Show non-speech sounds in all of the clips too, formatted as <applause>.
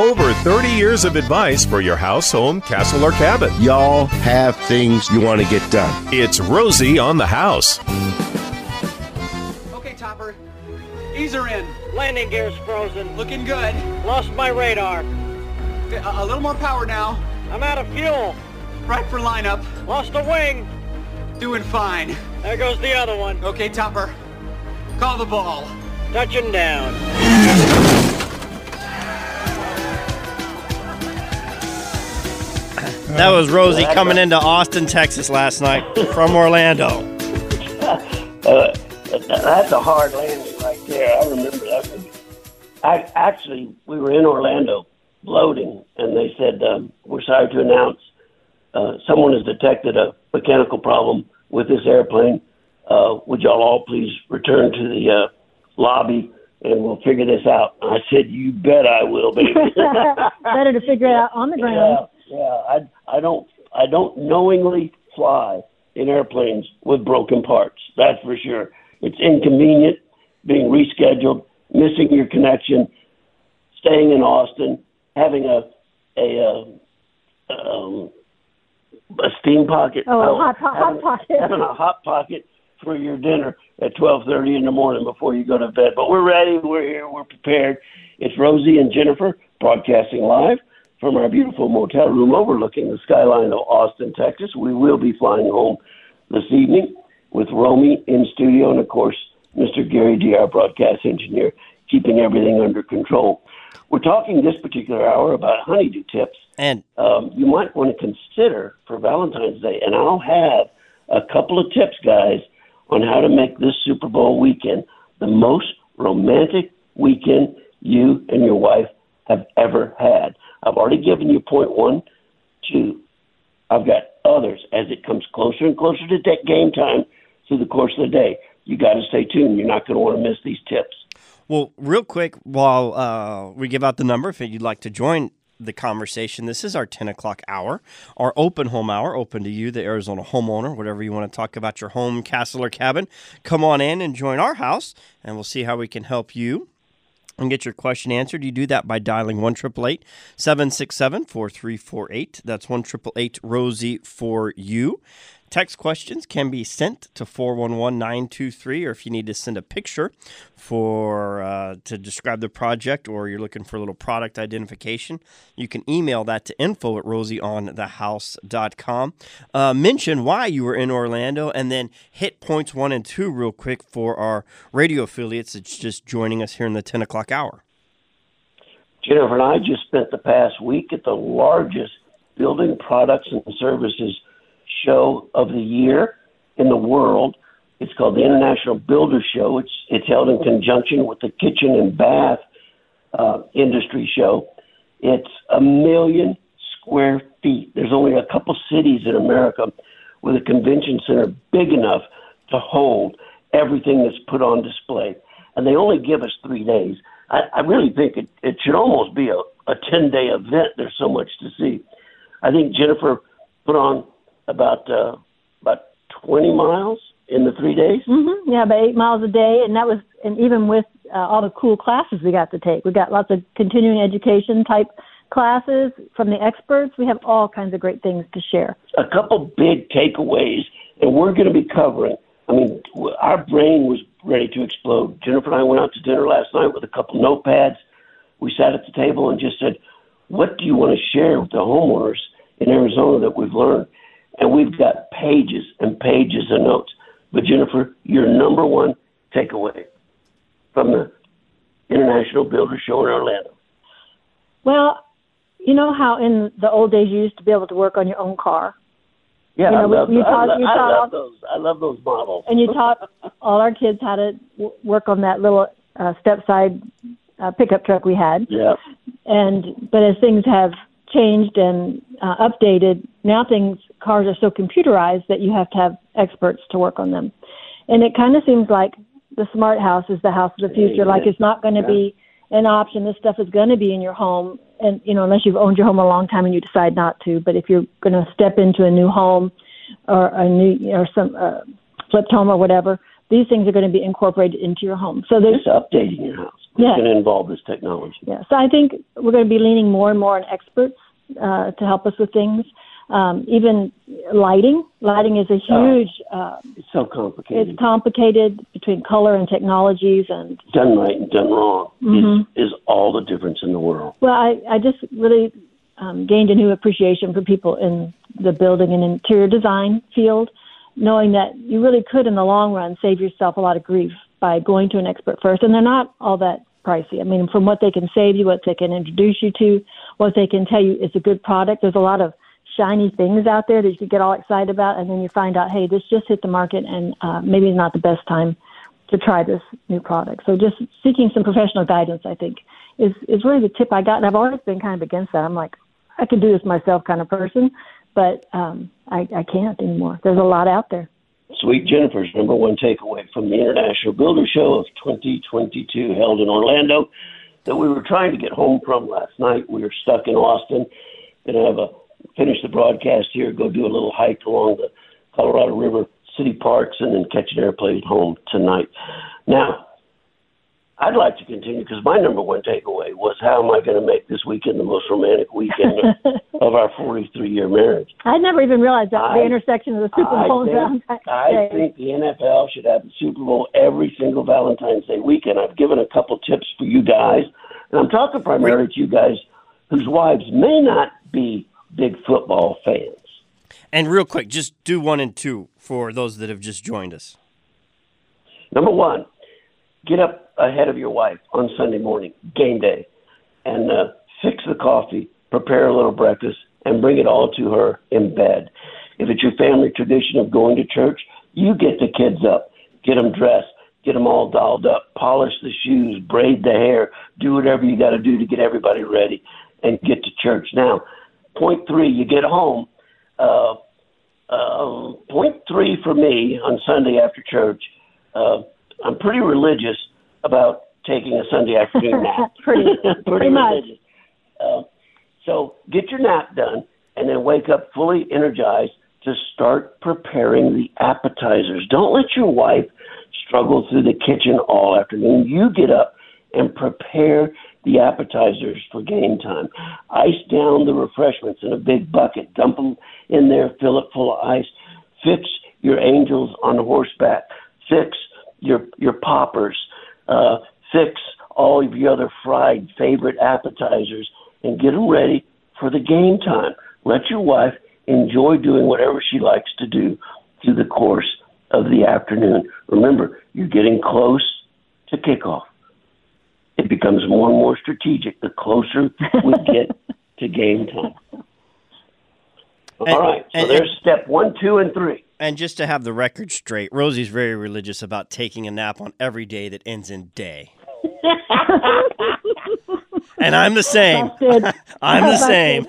Over 30 years of advice for your house, home, castle, or cabin. Y'all have things you want to get done. It's Rosie on the house. Okay, Topper. Ease her in. Landing gear's frozen. Looking good. Lost my radar. A, a little more power now. I'm out of fuel. Right for lineup. Lost a wing. Doing fine. There goes the other one. Okay, Topper. Call the ball. Touching down. That was Rosie coming into Austin, Texas last night from Orlando. <laughs> Uh, that's a hard landing right there. I remember that one. I, actually, we were in Orlando loading, and they said, um, We're sorry to announce uh, someone has detected a mechanical problem with this airplane. Uh, would y'all all please return to the uh, lobby and we'll figure this out? I said, You bet I will, baby. <laughs> Better to figure it out on the ground. Yeah, yeah. I I don't I don't knowingly fly in airplanes with broken parts. That's for sure. It's inconvenient being rescheduled, missing your connection, staying in Austin, having a a uh, um, a steam pocket. Oh, a hot, po- hot pocket. <laughs> Having a hot pocket for your dinner at twelve thirty in the morning before you go to bed. But we're ready. We're here. We're prepared. It's Rosie and Jennifer broadcasting live from our beautiful motel room overlooking the skyline of Austin, Texas. We will be flying home this evening with Romy in studio and, of course, Mr. Gary D., our broadcast engineer, keeping everything under control. We're talking this particular hour about honeydew tips. And Um, you might want to consider for Valentine's Day, and I'll have a couple of tips, guys, on how to make this Super Bowl weekend the most romantic weekend you and your wife have ever had. I've already given you point one, two. I've got others as it comes closer and closer to de- game time through the course of the day. You got to stay tuned. You're not going to want to miss these tips. Well, real quick, while uh, we give out the number, if you'd like to join the conversation, this is our 10 o'clock hour, our open home hour, open to you, the Arizona homeowner, whatever you want to talk about your home, castle, or cabin. Come on in and join our house, and we'll see how we can help you and get your question answered. You do that by dialing 1 767 4348. That's 1 Rosie for you. Text questions can be sent to 411923, or if you need to send a picture for uh, to describe the project or you're looking for a little product identification, you can email that to info at rosieonthehouse.com. Uh, mention why you were in Orlando and then hit points one and two real quick for our radio affiliates that's just joining us here in the 10 o'clock hour. Jennifer and I just spent the past week at the largest building products and services show of the year in the world. It's called the International Builder Show. It's it's held in conjunction with the Kitchen and Bath uh, Industry Show. It's a million square feet. There's only a couple cities in America with a convention center big enough to hold everything that's put on display, and they only give us three days. I, I really think it, it should almost be a, a 10 day event. There's so much to see. I think Jennifer put on about uh, about 20 miles in the three days. hmm Yeah, about eight miles a day, and that was, and even with uh, all the cool classes we got to take, we got lots of continuing education type classes from the experts. We have all kinds of great things to share. A couple big takeaways, and we're going to be covering. I mean, our brain was ready to explode. Jennifer and I went out to dinner last night with a couple notepads. We sat at the table and just said, "What do you want to share with the homeowners in Arizona that we've learned?" And we've got pages and pages of notes. But Jennifer, your number one takeaway from the International Builder Show in Orlando. Well, you know how in the old days you used to be able to work on your own car, Yeah, You know, I, love, you I, taught- love, you I love those. I love those models. and you taught all our kids how to w- work on that little uh, step side uh, pickup truck we had. Yeah. And but as things have changed and uh, updated, now things cars are so computerized that you have to have experts to work on them. And it kind of seems like the smart house is the house of the future. Like it's not going to be an option. This stuff is going to be in your home, and you know unless you've owned your home a long time and you decide not to. But if you're going to step into a new home or a new or some uh, flipped home or whatever, these things are going to be incorporated into your home. So there's Just updating your house. It's Yeah. going to involve this technology. yeah. So I think we're going to be leaning more and more on experts uh, to help us with things. Um, even lighting. Lighting is a huge. Uh, It's so complicated. it's complicated between color and technologies, and done right and done wrong Mhm. is, is all the difference in the world. well, I I just really um, gained a new appreciation for people in the building and interior design field, knowing that you really could, in the long run, save yourself a lot of grief by going to an expert first, and they're not all that pricey. I mean, from what they can save you, what they can introduce you to, what they can tell you is a good product. There's a lot of shiny things out there that you get all excited about, and then you find out, hey, this just hit the market, and uh, maybe it's not the best time to try this new product. So just seeking some professional guidance, I think, is is really the tip I got. And I've always been kind of against that. I'm like, I could do this myself, kind of person, but um, I, I can't anymore. There's a lot out there. Sweet Jennifer's number one takeaway from the International Builder Show of 2022 held in Orlando that we were trying to get home from last night. We were stuck in Austin. Gonna have a finish the broadcast here, go do a little hike along the Colorado River city parks, and then catch an airplane home tonight. Now, I'd like to continue because my number one takeaway was how am I going to make this weekend the most romantic weekend of, <laughs> our 43 year marriage? I never even realized that I- the intersection of the Super Bowl and Valentine's I Day. think the NFL should have the Super Bowl every single Valentine's Day weekend. I've given a couple tips for you guys, and I'm talking primarily to you guys whose wives may not be big football fans. And real quick, just do one and two for those that have just joined us. Number one, get up ahead of your wife on Sunday morning, game day, and uh, fix the coffee, prepare a little breakfast, and bring it all to her in bed. If it's your family tradition of going to church, you get the kids up, get them dressed, get them all dolled up, polish the shoes, braid the hair, do whatever you got to do to get everybody ready and get to church. Now, point three, you get home. Uh, uh, point three for me on Sunday after church. Uh, I'm pretty religious about taking a Sunday afternoon <laughs> nap. <laughs> Pretty- pretty much. religious. Uh, so get your nap done, and then wake up fully energized to start preparing the appetizers. Don't let your wife struggle through the kitchen all afternoon. You get up and prepare the appetizers for game time. Ice down the refreshments in a big bucket, dump them in there, fill it full of ice. Fix your angels on horseback. Fix your your poppers. Uh, fix all of your other fried favorite appetizers and get them ready for the game time. Let your wife enjoy doing whatever she likes to do through the course of the afternoon. Remember, you're getting close to kickoff. It becomes more and more strategic the closer we <laughs> get to game time. All And- right, so and- there's step one, two, and three. And just to have the record straight, Rosie's very religious about taking a nap on every day that ends in day. <laughs> and I'm the same. <laughs> I'm the same.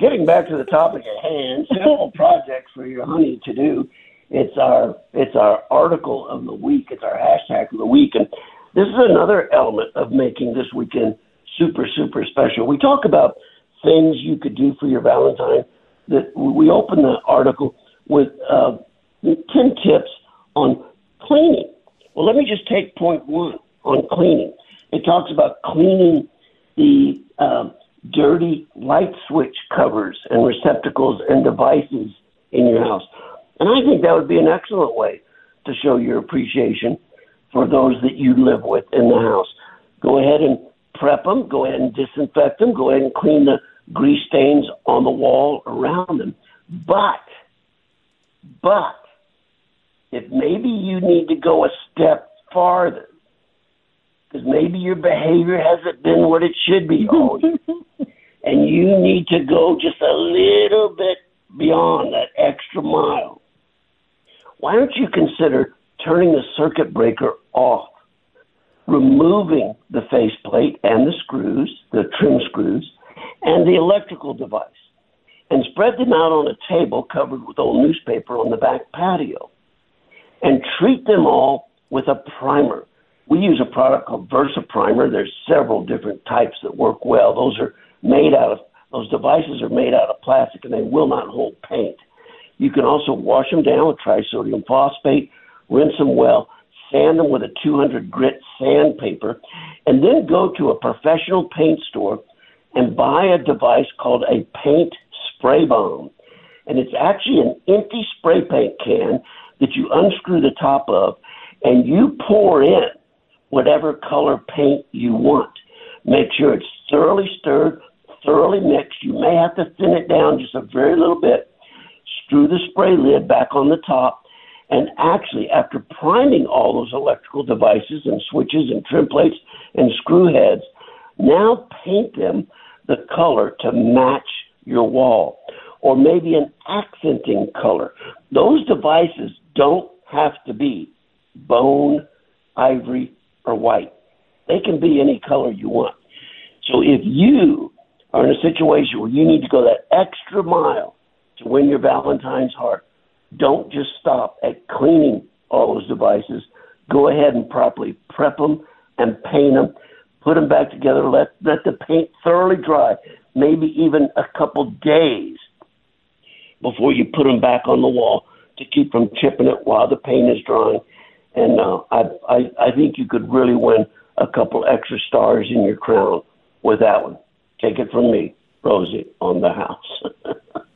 Getting back to the topic at hand, simple projects for your honey to do. It's our it's our article of the week. It's our hashtag of the week, and this is another element of making this weekend super super special. We talk about things you could do for your Valentine. That we open the article with uh, ten tips on cleaning. Well, let me just take point one on cleaning. It talks about cleaning the um, dirty light switch covers and receptacles and devices in your house. And I think that would be an excellent way to show your appreciation for those that you live with in the house. Go ahead and prep them, go ahead and disinfect them, go ahead and clean the grease stains on the wall around them. But, but, if maybe you need to go a step farther, because maybe your behavior hasn't been what it should be <laughs> all and you need to go just a little bit beyond that extra mile. Why don't you consider turning the circuit breaker off, removing the faceplate and the screws, the trim screws, and the electrical device, and spread them out on a table covered with old newspaper on the back patio, and treat them all with a primer. We use a product called Versa Primer. There's several different types that work well. Those are made out of those devices are made out of plastic and they will not hold paint. You can also wash them down with trisodium phosphate, rinse them well, sand them with a 200 grit sandpaper, and then go to a professional paint store and buy a device called a paint spray bomb. And it's actually an empty spray paint can that you unscrew the top of and you pour in whatever color paint you want. Make sure it's thoroughly stirred, thoroughly mixed. You may have to thin it down just a very little bit. Screw the spray lid back on the top. And actually, after priming all those electrical devices and switches and trim plates and screw heads, now paint them the color to match your wall or maybe an accenting color. Those devices don't have to be bone, ivory, or white. They can be any color you want. So if you are in a situation where you need to go that extra mile to win your Valentine's heart, don't just stop at cleaning all those devices. Go ahead and properly prep them and paint them. Put them back together. Let let the paint thoroughly dry. Maybe even a couple days before you put them back on the wall to keep from chipping it while the paint is drying. And uh, I, I I think you could really win a couple extra stars in your crown with that one. Take it from me, Rosie, on the house. <laughs>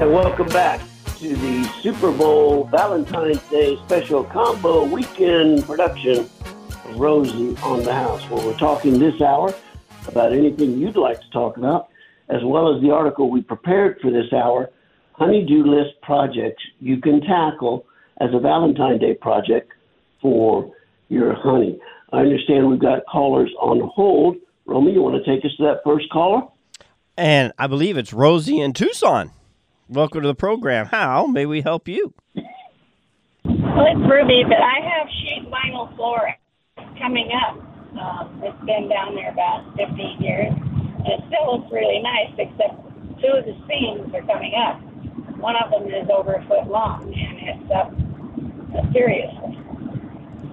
and welcome back to the Super Bowl Valentine's Day special combo weekend production of Rosie on the House, where we're talking this hour about anything you'd like to talk about, as well as the article we prepared for this hour, honeydew list projects you can tackle as a Valentine's Day project for your honey. I understand we've got callers on hold. Romy, you want to take us to that first caller? And I believe it's Rosie in Tucson. Welcome to the program. How may we help you? Well, it's Ruby, but I have sheet vinyl floor coming up. Um, it's been down there about 15 years, and it still looks really nice, except two of the seams are coming up. One of them is over a foot long, and it's up seriously.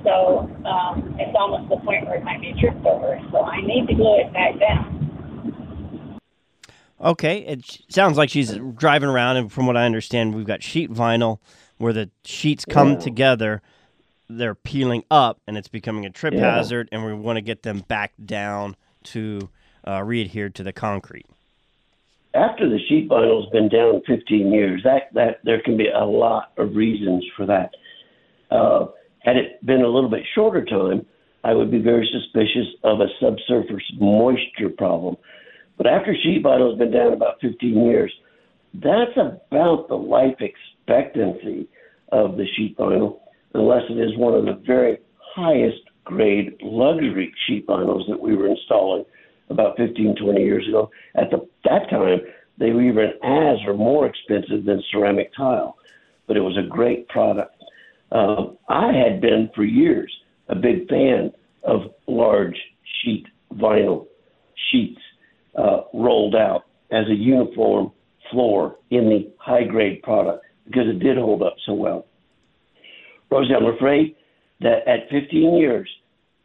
So um, it's almost the point where it might be tripped over. So I need to glue it back down. Okay, it sounds like she's driving around, and from what I understand, we've got sheet vinyl where the sheets come Yeah. together. They're peeling up, and it's becoming a trip Yeah. hazard, and we want to get them back down to uh, re-adhere to the concrete. after the sheet vinyl's been down 15 years, that that there can be a lot of reasons for that. Uh, had it been a little bit shorter time, I would be very suspicious of a subsurface moisture problem. But after sheet vinyl's been down about 15 years, that's about the life expectancy of the sheet vinyl, unless it is one of the very highest grade luxury sheet vinyls that we were installing about 15, 20 years ago. At the, that time, they were even as or more expensive than ceramic tile, but it was a great product. Um, I had been for years a big fan of large sheet vinyl sheets uh, rolled out as a uniform floor in the high grade product because it did hold up so well. Rosie, I'm afraid that at 15 years,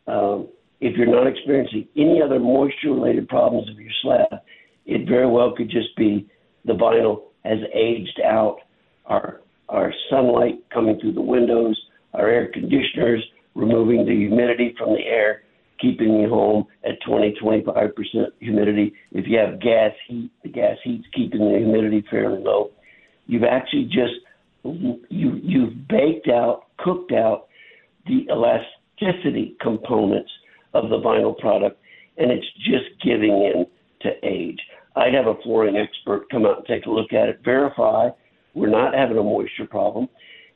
um, if you're not experiencing any other moisture related problems of your slab, it very well could just be the vinyl has aged out. Our our sunlight coming through the windows, our air conditioners removing the humidity from the air, keeping you home at 20, 25% humidity. If you have gas heat, the gas heat's keeping the humidity fairly low. You've actually just you you've baked out, cooked out the elasticity components of the vinyl product, and it's just giving in to age. I'd have a flooring expert come out and take a look at it, verify we're not having a moisture problem.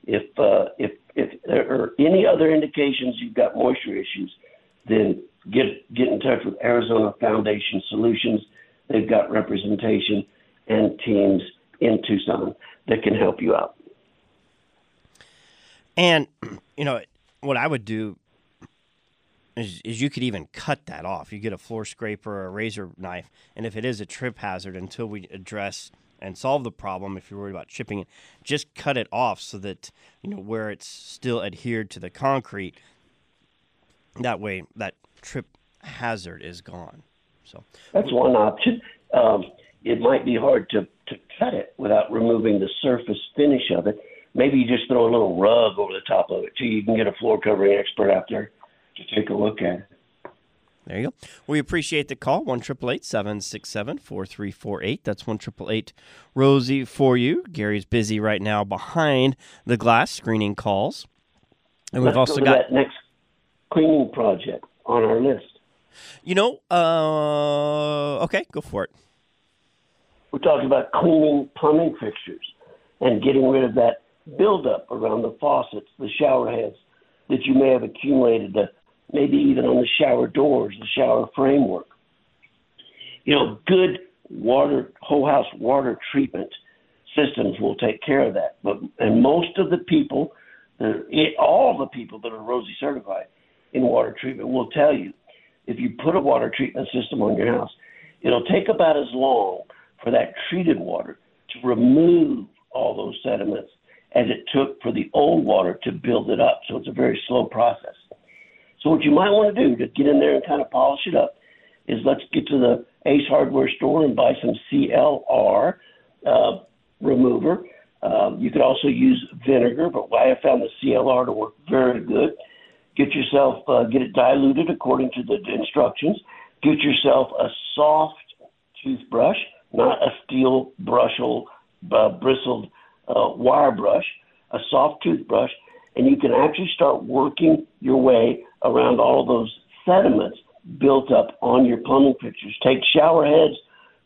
If uh, if if there are any other indications you've got moisture issues, then get get in touch with Arizona Foundation Solutions. They've got representation and teams in Tucson that can help you out. And you know what I would do is, is you could even cut that off. You get a floor scraper or a razor knife, and if it is a trip hazard, until we address and solve the problem if you're worried about chipping it. Just cut it off so that you know where it's still adhered to the concrete. That way, that trip hazard is gone. So That's one option. Um, it might be hard to, to cut it without removing the surface finish of it. Maybe you just throw a little rug over the top of it so you can get a floor covering expert out there to take a look at it. There you go. We appreciate the call. One triple eight seven six seven four three four eight. That's one triple eight Rosie for you. Gary's busy right now behind the glass screening calls, and we've Let's also go got that next cleaning project on our list. you know. Uh, okay, go for it. We're talking about cleaning plumbing fixtures and getting rid of that buildup around the faucets, the shower heads that you may have accumulated, the, maybe even on the shower doors, the shower framework. You know, good water, whole house water treatment systems will take care of that. But and most of the people, all the people that are Rosie certified in water treatment will tell you if you put a water treatment system on your house, it'll take about as long for that treated water to remove all those sediments as it took for the old water to build it up. So it's a very slow process. So what you might want to do to get in there and kind of polish it up is let's get to the Ace Hardware store and buy some CLR uh, remover. Um, you could also use vinegar, but I have found the CLR to work very good. Get yourself, uh, get it diluted according to the instructions. Get yourself a soft toothbrush, not a steel brushel, uh, bristled uh, wire brush, a soft toothbrush, and you can actually start working your way around all those sediments built up on your plumbing fixtures. Take shower heads,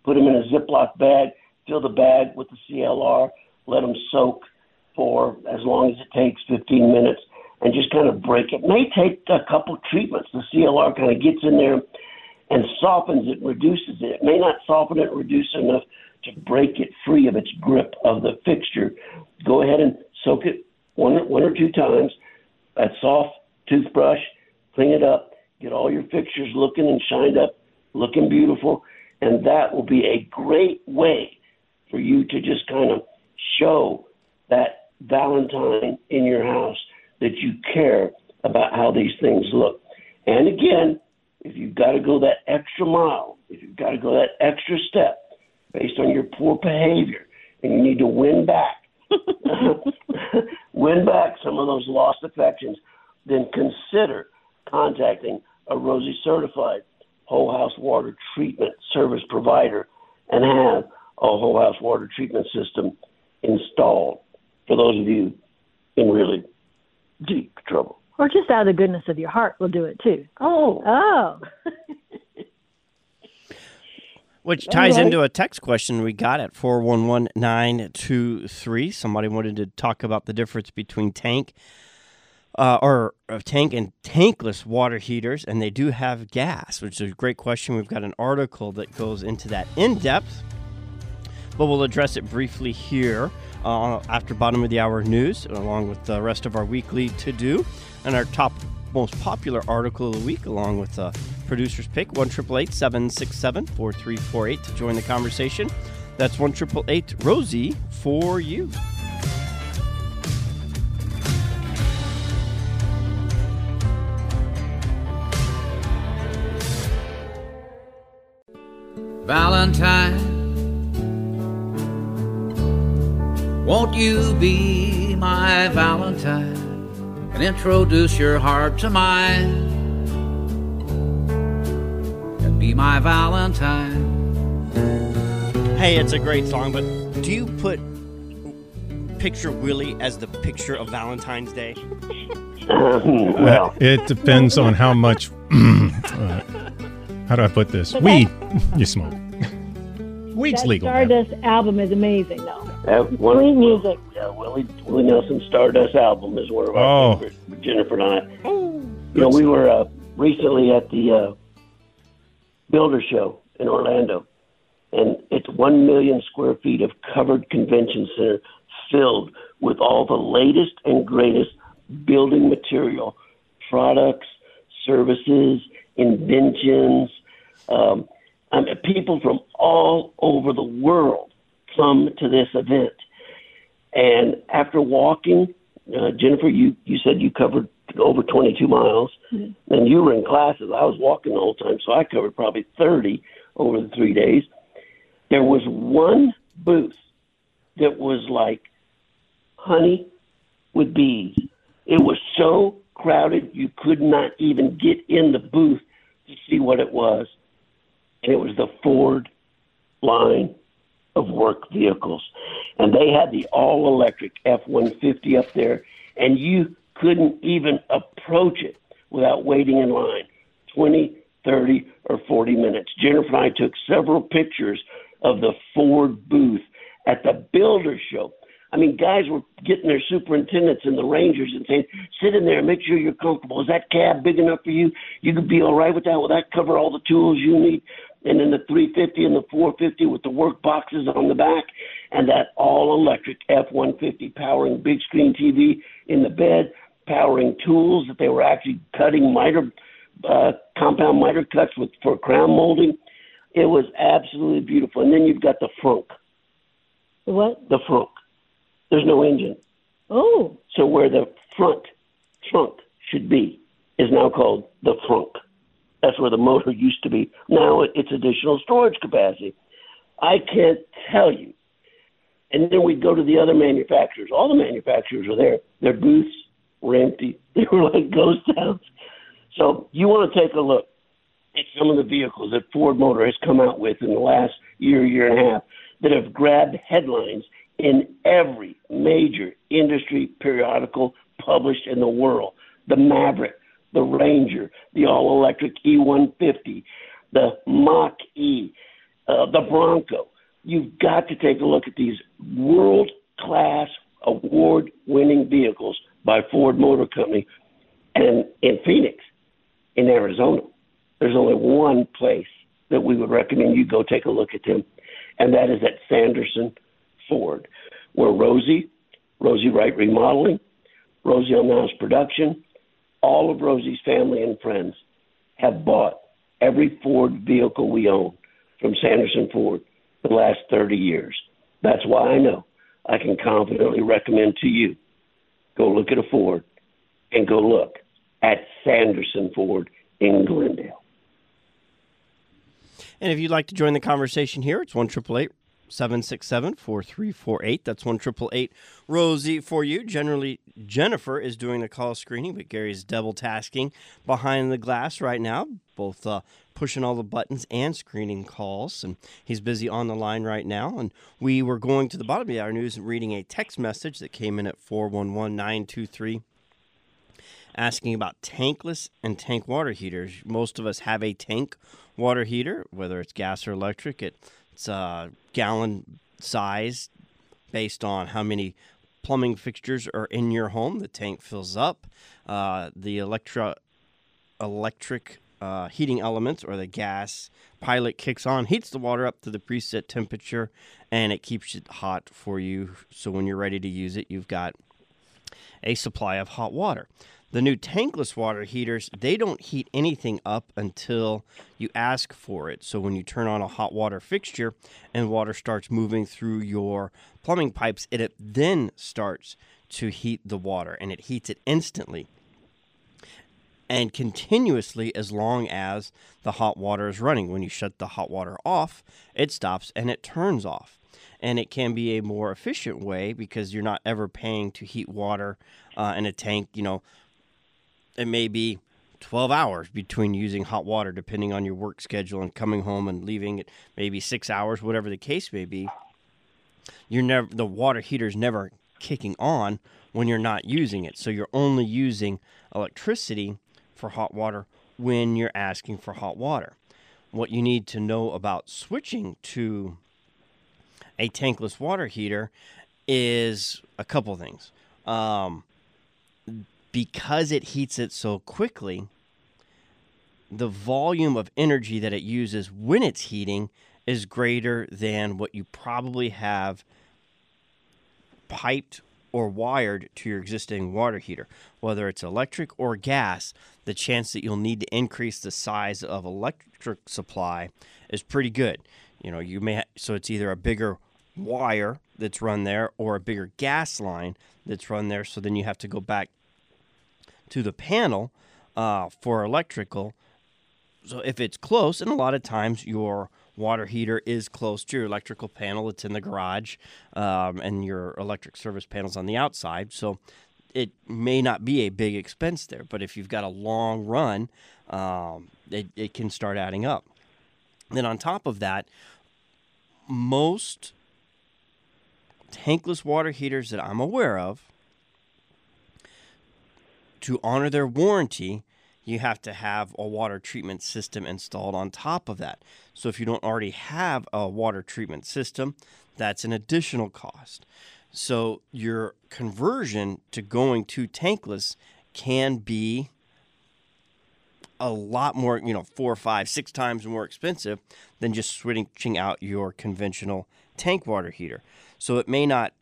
put them in a Ziploc bag, fill the bag with the CLR, let them soak for as long as it takes 15 minutes, and just kind of break it. May take a couple treatments. The CLR kind of gets in there and softens it, reduces it. It may not soften it, reduce it enough to break it free of its grip of the fixture. Go ahead and it two times. That soft toothbrush, clean it up, get all your fixtures looking and shined up, looking beautiful, and that will be a great way for you to just kind of show that Valentine in your house that you care about how these things look. And again, if you've got to go that extra mile, if you've got to go that extra step based on your poor behavior, and you need to win back, <laughs> win back some of those lost affections, then consider contacting a Rosie certified whole house water treatment service provider and have a whole house water treatment system installed for those of you in really deep trouble. Or just out of the goodness of your heart, we'll do it too. Oh, Oh. <laughs> Which ties Alright. into a text question we got at 411923. Somebody wanted to talk about the difference between tank uh, or uh, tank and tankless water heaters, and they do have gas, which is a great question. We've got an article that goes into that in depth, but we'll address it briefly here uh, after bottom of the hour news, along with the rest of our weekly to do and our top most popular article of the week, along with uh, producer's pick, 1 767 4348 to join the conversation. That's 1 Rosie for you. Valentine, won't you be my Valentine and introduce your heart to mine and be my Valentine? Hey, it's a great song, but do you put Picture Willie as the picture of Valentine's Day? <laughs> well, it depends on how much. <clears throat> uh, how do I put this? But Weed. <laughs> You smoke. Weed's that legal. now. Stardust album is amazing, though. That one, Sweet music. Yeah, Willie, Willie Nelson Stardust album is one of our Oh. favorites. Jennifer and I. You know, we were uh, recently at the uh, Builder Show in Orlando, and it's one million square feet of covered convention center filled with all the latest and greatest building material, products, services, inventions. Um, I mean, people from all over the world come to this event. And after walking, uh, Jennifer, you, you said you covered over 22 miles, and you were in classes. I was walking the whole time, so I covered probably 30 over the three days. There was one booth that was like honey with bees. It was so crowded you could not even get in the booth to see what it was. And it was the Ford line of work vehicles. And they had the all electric F 150 up there, and you couldn't even approach it without waiting in line 20, 30, or 40 minutes. Jennifer and I took several pictures of the Ford booth at the Builder Show. I mean, guys were getting their superintendents and the rangers and saying, sit in there, make sure you're comfortable. Is that cab big enough for you? You could be all right with that. Will that cover all the tools you need? And then the 350 and the 450 with the work boxes on the back and that all electric F 150 powering big screen TV in the bed, powering tools that they were actually cutting miter, uh, compound miter cuts with for crown molding. It was absolutely beautiful. And then you've got the frunk. What? The frunk. There's no engine. Oh. So where the front trunk should be is now called the frunk. That's where the motor used to be. Now it's additional storage capacity. I can't tell you. And then we'd go to the other manufacturers. All the manufacturers were there. Their booths were empty. <laughs> They were like ghost towns. So you want to take a look at some of the vehicles that Ford Motor has come out with in the last year, year and a half that have grabbed headlines in every major industry periodical published in the world. The Maverick, the Ranger, the all electric E150, the Mach E, uh, the Bronco. You've got to take a look at these world class award winning vehicles by Ford Motor Company. And in Phoenix, in Arizona, there's only one place that we would recommend you go take a look at them, and that is at Sanderson Ford, where Rosie, Rosie Wright Remodeling, Rosie Mouse Production, all of Rosie's family and friends have bought every Ford vehicle we own from Sanderson Ford the last 30 years. That's why I know I can confidently recommend to you go look at a Ford and go look at Sanderson Ford in Glendale. And if you'd like to join the conversation here, it's 1 767 4348. That's 1 Rosie for you. Generally, Jennifer is doing the call screening, but Gary's double tasking behind the glass right now, both uh, pushing all the buttons and screening calls. And he's busy on the line right now. And we were going to the bottom of our news and reading a text message that came in at 411 923 asking about tankless and tank water heaters. Most of us have a tank water heater, whether it's gas or electric. It's a gallon size based on how many plumbing fixtures are in your home. The tank fills up. Uh, the electro electric uh, heating elements or the gas pilot kicks on, heats the water up to the preset temperature, and it keeps it hot for you. So when you're ready to use it, you've got a supply of hot water. The new tankless water heaters, they don't heat anything up until you ask for it. So when you turn on a hot water fixture and water starts moving through your plumbing pipes, it then starts to heat the water and it heats it instantly and continuously as long as the hot water is running. When you shut the hot water off, it stops and it turns off. And it can be a more efficient way because you're not ever paying to heat water uh, in a tank, you know, it may be 12 hours between using hot water, depending on your work schedule and coming home and leaving it, maybe six hours, whatever the case may be. You're never the water heater's never kicking on when you're not using it. So you're only using electricity for hot water when you're asking for hot water. What you need to know about switching to a tankless water heater is a couple things. Um, because it heats it so quickly, the volume of energy that it uses when it's heating is greater than what you probably have piped or wired to your existing water heater. Whether it's electric or gas, the chance that you'll need to increase the size of electric supply is pretty good. You know, you may ha- so it's either a bigger wire that's run there or a bigger gas line that's run there. So then you have to go back to the panel uh, for electrical. So if it's close, and a lot of times your water heater is close to your electrical panel, it's in the garage, um, and your electric service panel's on the outside. So it may not be a big expense there, but if you've got a long run, um, it, it can start adding up. Then on top of that, most tankless water heaters that I'm aware of, to honor their warranty, you have to have a water treatment system installed on top of that. So if you don't already have a water treatment system, that's an additional cost. So your conversion to going to tankless can be a lot more, you know, four, five, six times more expensive than just switching out your conventional tank water heater. So it may not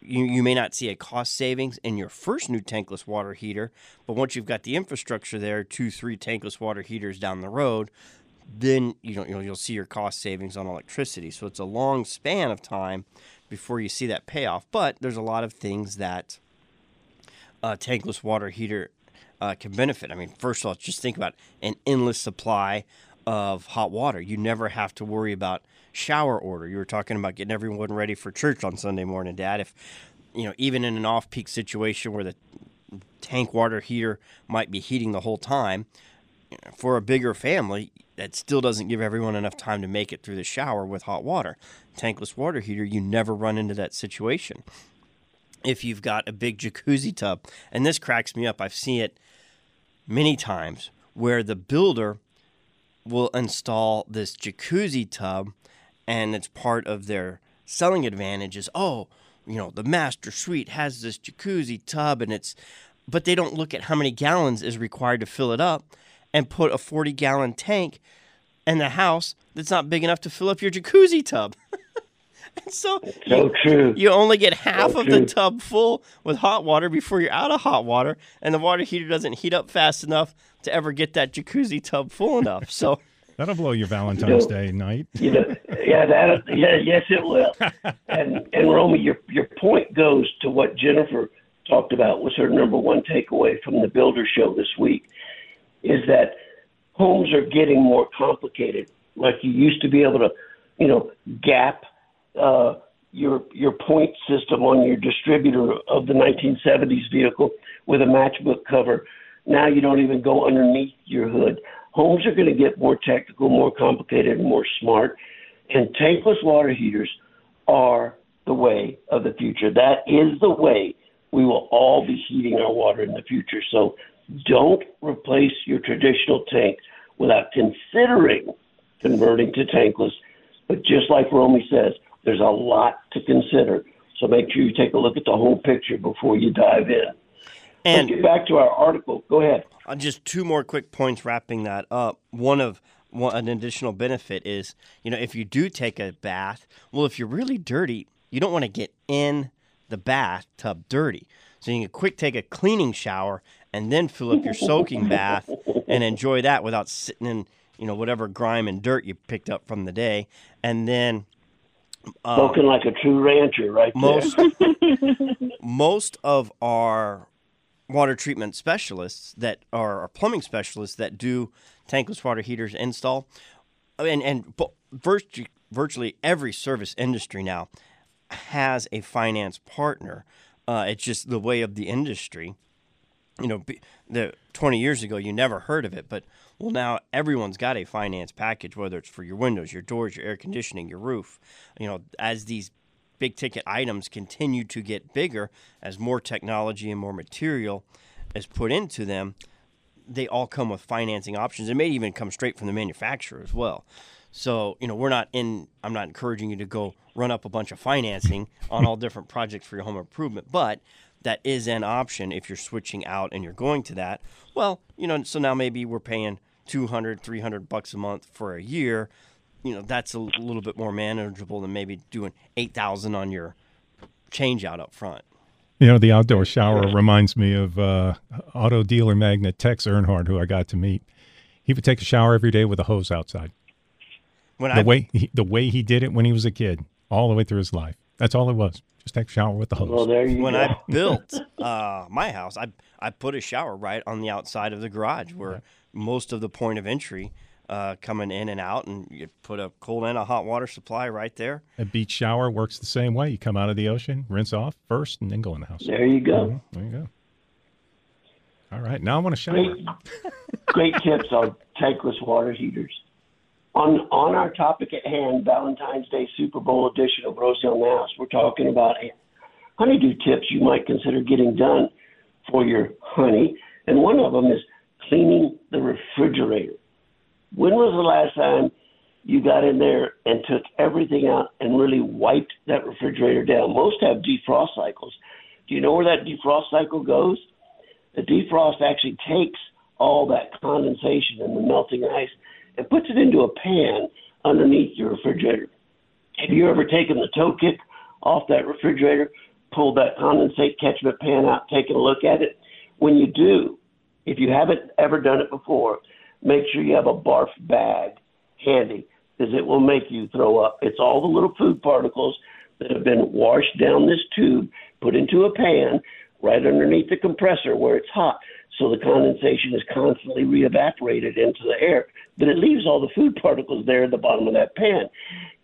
you, you may not see a cost savings in your first new tankless water heater, but once you've got the infrastructure there, two, three tankless water heaters down the road, then you know you'll, you'll see your cost savings on electricity. So it's a long span of time before you see that payoff. But there's a lot of things that a tankless water heater uh, can benefit. I mean, first of all, just think about an endless supply of hot water. You never have to worry about shower order. You were talking about getting everyone ready for church on Sunday morning, Dad. If you know, even in an off-peak situation where the tank water heater might be heating the whole time, for a bigger family, that still doesn't give everyone enough time to make it through the shower with hot water. Tankless water heater, you never run into that situation. If you've got a big jacuzzi tub, and this cracks me up, I've seen it many times where the builder will install this jacuzzi tub and it's part of their selling advantage is oh you know the master suite has this jacuzzi tub and it's but they don't look at how many gallons is required to fill it up and put a 40 gallon tank in the house that's not big enough to fill up your jacuzzi tub. <laughs> And so, so you, true. you only get half So of the tub full with hot water before you're out of hot water and the water heater doesn't heat up fast enough to ever get that jacuzzi tub full enough. So That'll blow your <laughs> Valentine's You know- Day night. you know, yeah, that, yeah, yes, it will. <laughs> And and Romy, your your point goes to what Jennifer talked about was her number one takeaway from the Builder Show this week, is that homes are getting more complicated. Like you used to be able to, you know, gap uh, your your point system on your distributor of the 1970s vehicle with a matchbook cover. Now you don't even go underneath your hood. Homes are going to get more technical, more complicated, and more smart. And tankless water heaters are the way of the future. That is the way we will all be heating our water in the future. So don't replace your traditional tank without considering converting to tankless. But just like Romy says, there's a lot to consider. So make sure you take a look at the whole picture before you dive in. And- Let's get back to our article. Go ahead. Uh, just two more quick points wrapping that up. One of one, an additional benefit is, you know, if you do take a bath, well, if you're really dirty, you don't want to get in the bathtub dirty. So you can quick take a cleaning shower and then fill up your soaking <laughs> bath and enjoy that without sitting in, you know, whatever grime and dirt you picked up from the day. And then uh, Spoken like a true rancher, right there. most <laughs> most of our water treatment specialists that are plumbing specialists that do tankless water heaters install. And and bu- virtu- virtually every service industry now has a finance partner. Uh, it's just the way of the industry. You know the 20 years ago you never heard of it but well now everyone's got a finance package whether it's for your windows your doors your air conditioning your roof. You know as these big ticket items continue to get bigger as more technology and more material is put into them they all come with financing options. It may even come straight from the manufacturer as well. So you know we're not in i'm not encouraging you to go run up a bunch of financing on all different projects for your home improvement but that is an option if you're switching out and you're going to that. Well you know so now maybe we're paying 200 300 bucks a month for a year you know that's a little bit more manageable than maybe doing 8000 on your change out up front You know, the outdoor shower reminds me of uh, auto dealer magnate Tex Earnhardt, who I got to meet. He would take a shower every day with a hose outside. when the I way he, the way he did it when he was a kid, all the way through his life. That's all it was. Just take a shower with the hose. Well, there you when go. I <laughs> built uh, my house, I I put a shower right on the outside of the garage where most of the point of entry uh, coming in and out, and you put a cold and a hot water supply right there. A beach shower works the same way. You come out of the ocean, rinse off first, and then go in the house. there you go. Mhm. There you go. All right, now I want to shower. Great, great tips on tankless water heaters. On on our topic at hand, Valentine's Day Super Bowl edition of Rosie on the we're talking about honeydew tips you might consider getting done for your honey, and one of them is cleaning the refrigerator. When was the last time you got in there and took everything out and really wiped that refrigerator down? Most have defrost cycles. Do you know where that defrost cycle goes? The defrost actually takes all that condensation and the melting ice and puts it into a pan underneath your refrigerator. Have you ever taken the toe kick off that refrigerator, pulled that condensate catchment pan out, taken a look at it? When you do, if you haven't ever done it before, make sure you have a barf bag handy because it will make you throw up. It's all the little food particles that have been washed down this tube, put into a pan right underneath the compressor where it's hot. So the condensation is constantly re-evaporated into the air, but it leaves all the food particles there at the bottom of that pan.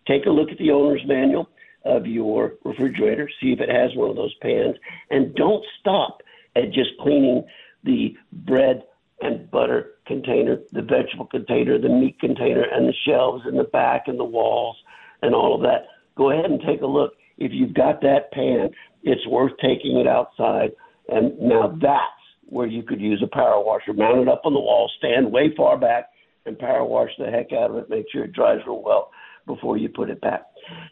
Take a look at the owner's manual of your refrigerator, see if it has one of those pans, and don't stop at just cleaning the bread and butter container, the vegetable container, the meat container, and the shelves in the back and the walls and all of that. Go ahead and take a look. If you've got that pan, it's worth taking it outside. And now that's where you could use a power washer. Mount it up on the wall, stand way far back, and power wash the heck out of it. Make sure it dries real well before you put it back.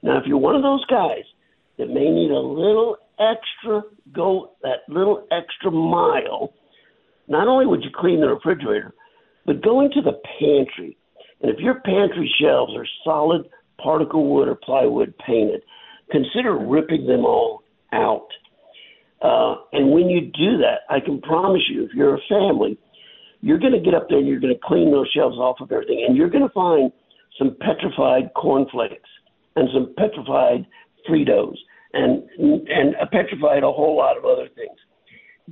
Now, if you're one of those guys that may need a little extra, go that little extra mile, not only would you clean the refrigerator, but go into the pantry. And if your pantry shelves are solid particle wood or plywood painted, consider ripping them all out. Uh, and when you do that, I can promise you, if you're a family, you're going to get up there and you're going to clean those shelves off of everything, and you're going to find some petrified cornflakes and some petrified Fritos and and a petrified a whole lot of other things.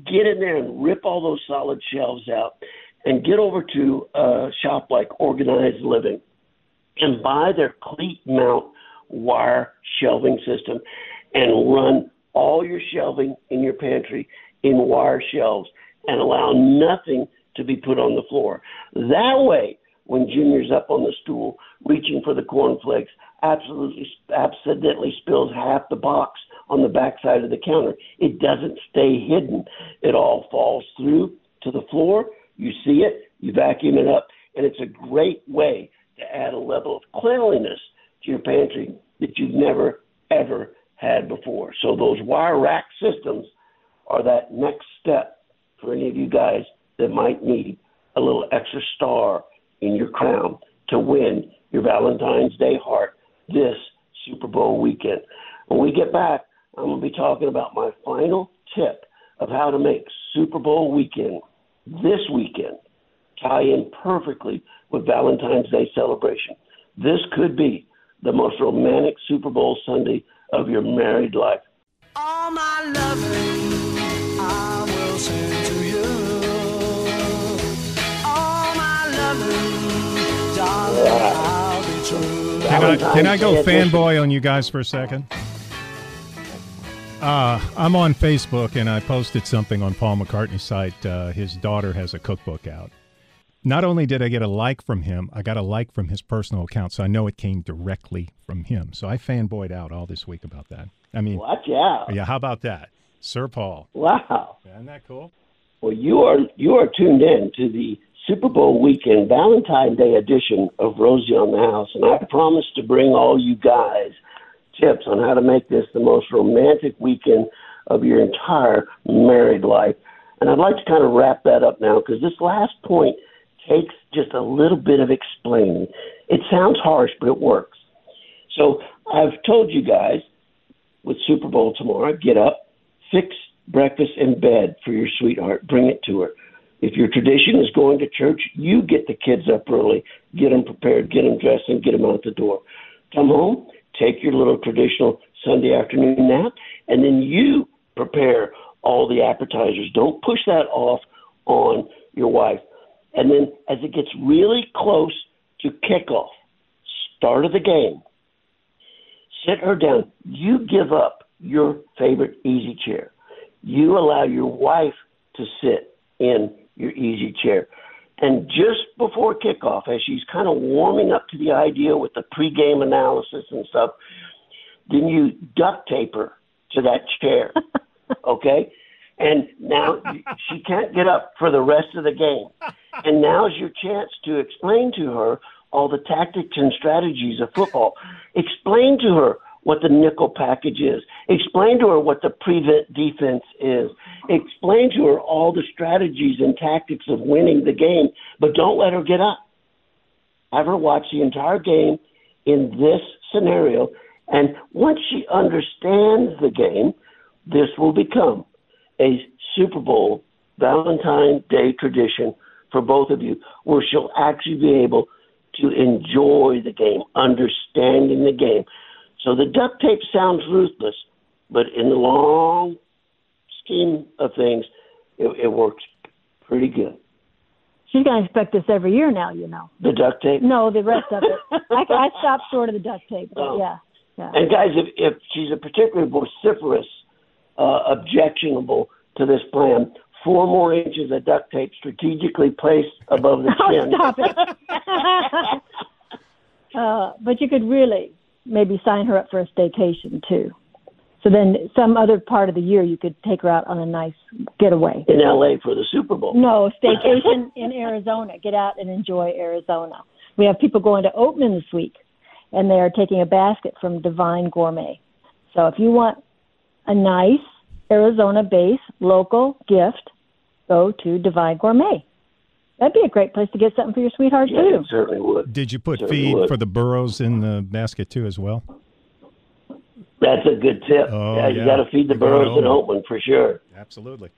Get in there and rip all those solid shelves out, and get over to a shop like Organized Living, and buy their cleat mount wire shelving system, and run all your shelving in your pantry in wire shelves, and allow nothing to be put on the floor. That way, when Junior's up on the stool reaching for the cornflakes, absolutely accidentally spills half the box on the backside of the counter. It doesn't stay hidden. It all falls through to the floor. You see it, you vacuum it up, and it's a great way to add a level of cleanliness to your pantry that you've never ever had before. So those wire rack systems are that next step for any of you guys that might need a little extra star in your crown to win your Valentine's Day heart this Super Bowl weekend. When we get back, I'm going to be talking about my final tip of how to make Super Bowl weekend this weekend tie in perfectly with Valentine's Day celebration. This could be the most romantic Super Bowl Sunday of your married life. All my loving, I will send to you. All my loving, darling, I'll be true. Can I, can I go fanboy on you guys for a second? Uh, I'm on Facebook and I posted something on Paul McCartney's site. Uh, his daughter has a cookbook out. Not only did I get a like from him, I got a like from his personal account, so I know it came directly from him. So I fanboyed out all this week about that. I mean, Watch out. yeah, how about that, Sir Paul? Wow. Isn't that cool? Well, you are you are tuned in to the Super Bowl weekend Valentine Day edition of Rosie on the House, and I promise to bring all you guys tips on how to make this the most romantic weekend of your entire married life. And I'd like to kind of wrap that up now because this last point takes just a little bit of explaining. It sounds harsh, but it works. So I've told you guys with Super Bowl tomorrow, get up, fix breakfast in bed for your sweetheart, bring it to her. If your tradition is going to church, you get the kids up early, get them prepared, get them dressed, and get them out the door. Come home, take your little traditional Sunday afternoon nap, and then you prepare all the appetizers. Don't push that off on your wife. And then as it gets really close to kickoff, start of the game, sit her down. You give up your favorite easy chair. You allow your wife to sit in your easy chair. And just before kickoff, as she's kind of warming up to the idea with the pregame analysis and stuff, then you duct tape her to that chair. <laughs> okay? And now she can't get up for the rest of the game. And now's your chance to explain to her all the tactics and strategies of football. Explain to her what the nickel package is. Explain to her what the prevent defense is. Explain to her all the strategies and tactics of winning the game, but don't let her get up. Have her watch the entire game in this scenario, and once she understands the game, this will become a Super Bowl Valentine Day tradition for both of you, where she'll actually be able to enjoy the game, understanding the game. So the duct tape sounds ruthless, but in the long scheme of things, it, it works pretty good. She's going to expect this every year now, you know. The duct tape? No, the rest of it. I, I <laughs> stopped short of the duct tape, but Oh. yeah. yeah. And guys, if, if she's a particularly vociferous, uh, objectionable to this plan, four more inches of duct tape strategically placed above the chin. <laughs> Oh, chin. stop it. <laughs> uh, but you could really maybe sign her up for a staycation too. So then, some other part of the year, you could take her out on a nice getaway. in LA for the Super Bowl. No, staycation <laughs> in Arizona. Get out and enjoy Arizona. We have people going to Oatman this week, and they are taking a basket from Divine Gourmet. So if you want a nice Arizona-based local gift, go to Divine Gourmet. That'd be a great place to get something for your sweetheart Yeah, too. it certainly would. Did you put Certainly feed would. for the burros in the basket too as well? That's a good tip. Oh, yeah, you yeah. got to feed the You gotta burros and own Oatman for sure. Absolutely.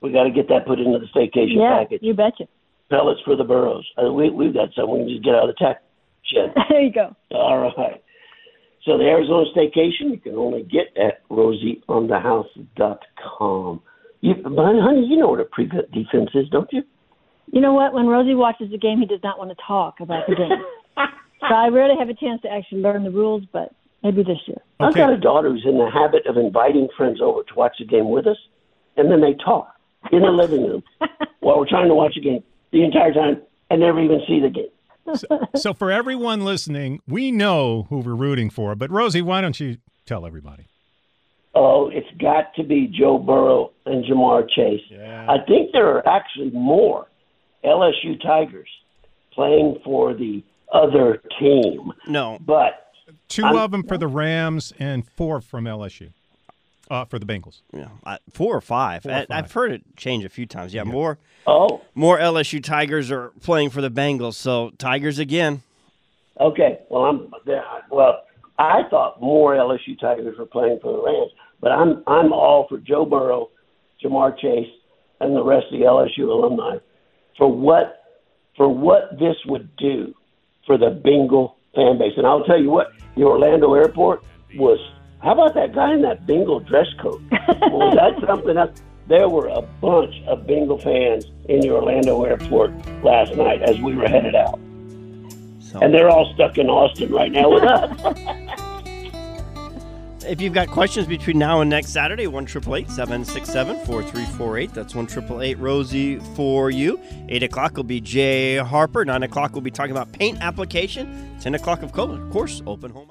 We got to get that put into the staycation package. Yeah, package. you betcha. Pellets for the burros. Uh, we we've got some. We can just get out of the tech shed. <laughs> there you go. All right. So the Arizona staycation you can only get at rosieonthehouse.com. You, but honey, you know what a prevent defense is, don't you? You know what? When Rosie watches the game, he does not want to talk about the game. <laughs> so I rarely have a chance to actually learn the rules, but maybe this year. I've got a daughter who's in the habit of inviting friends over to watch the game with us, and then they talk in the living room <laughs> while we're trying to watch the game the entire time and never even see the game. So for everyone listening, we know who we're rooting for, but Rosie, why don't you tell everybody? Oh, it's got to be Joe Burrow and Ja'Marr Chase. I think there are actually more LSU Tigers playing for the other team. No. But 2 I'm- of them for the Rams and four from LSU. Uh, for the Bengals. Yeah, I, four or five. Four or I, five. I've heard it change a few times. Yeah, more. Oh, more LSU Tigers are playing for the Bengals. So Tigers again. Okay, well I'm well. I thought more LSU Tigers were playing for the Rams, but I'm I'm all for Joe Burrow, Ja'Marr Chase, and the rest of the LSU alumni for what for what this would do for the Bengal fan base. And I'll tell you what, the Orlando airport was. How about that guy in that Bengal dress coat? <laughs> was that something else? There were a bunch of Bengal fans in the Orlando airport last night as we were headed out. And they're all stuck in Austin right now with us. <laughs> If you've got questions between now and next Saturday, 1 767 4348. That's 1 Rosie for you. 8 o'clock will be Jay Harper. 9 o'clock we'll be talking about paint application. 10 o'clock, of course, open home.